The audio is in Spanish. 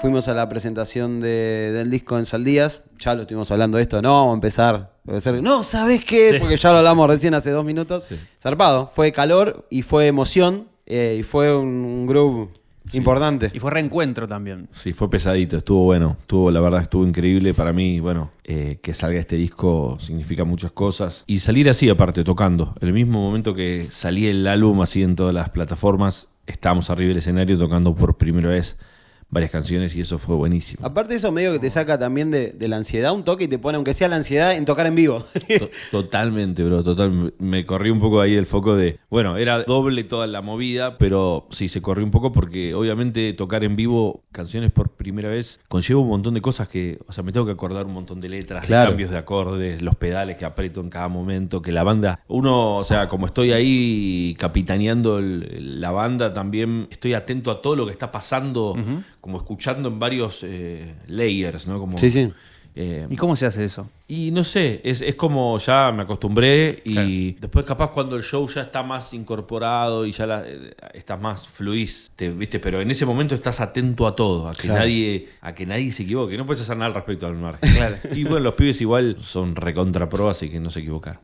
fuimos a la presentación de- del disco en Saldías. Ya lo estuvimos hablando de esto, no, vamos a empezar. No, ¿sabes qué? Porque ya lo hablamos recién hace dos minutos. Sí. Zarpado. Fue calor y fue emoción eh, y fue un, un groove importante. Y fue reencuentro también. Sí, fue pesadito, estuvo bueno, estuvo, la verdad estuvo increíble para mí, bueno, eh, que salga este disco significa muchas cosas. Y salir así aparte, tocando. En el mismo momento que salí el álbum así en todas las plataformas, estábamos arriba del escenario tocando por primera vez varias canciones y eso fue buenísimo. Aparte eso medio que te saca también de, de la ansiedad un toque y te pone, aunque sea la ansiedad, en tocar en vivo. To- Totalmente, bro, total. Me corrí un poco ahí el foco de, bueno, era doble toda la movida, pero sí se corrió un poco porque obviamente tocar en vivo canciones por primera vez conlleva un montón de cosas que, o sea, me tengo que acordar un montón de letras, Claro. de cambios de acordes, los pedales que aprieto en cada momento, que la banda, uno, o sea, como estoy ahí capitaneando el- la banda, también estoy atento a todo lo que está pasando, como escuchando en varios eh, layers, ¿no? Como, Sí, sí. eh, ¿Y cómo se hace eso? y no sé, es, es como ya me acostumbré y Claro. después capaz cuando el show ya está más incorporado y ya la- eh, estás más fluís, te, ¿viste? Pero en ese momento estás atento a todo, a que Claro. nadie a que nadie se equivoque, no puedes hacer nada al respecto al margen. Y bueno, los pibes igual son recontra pro, así que no se equivocar.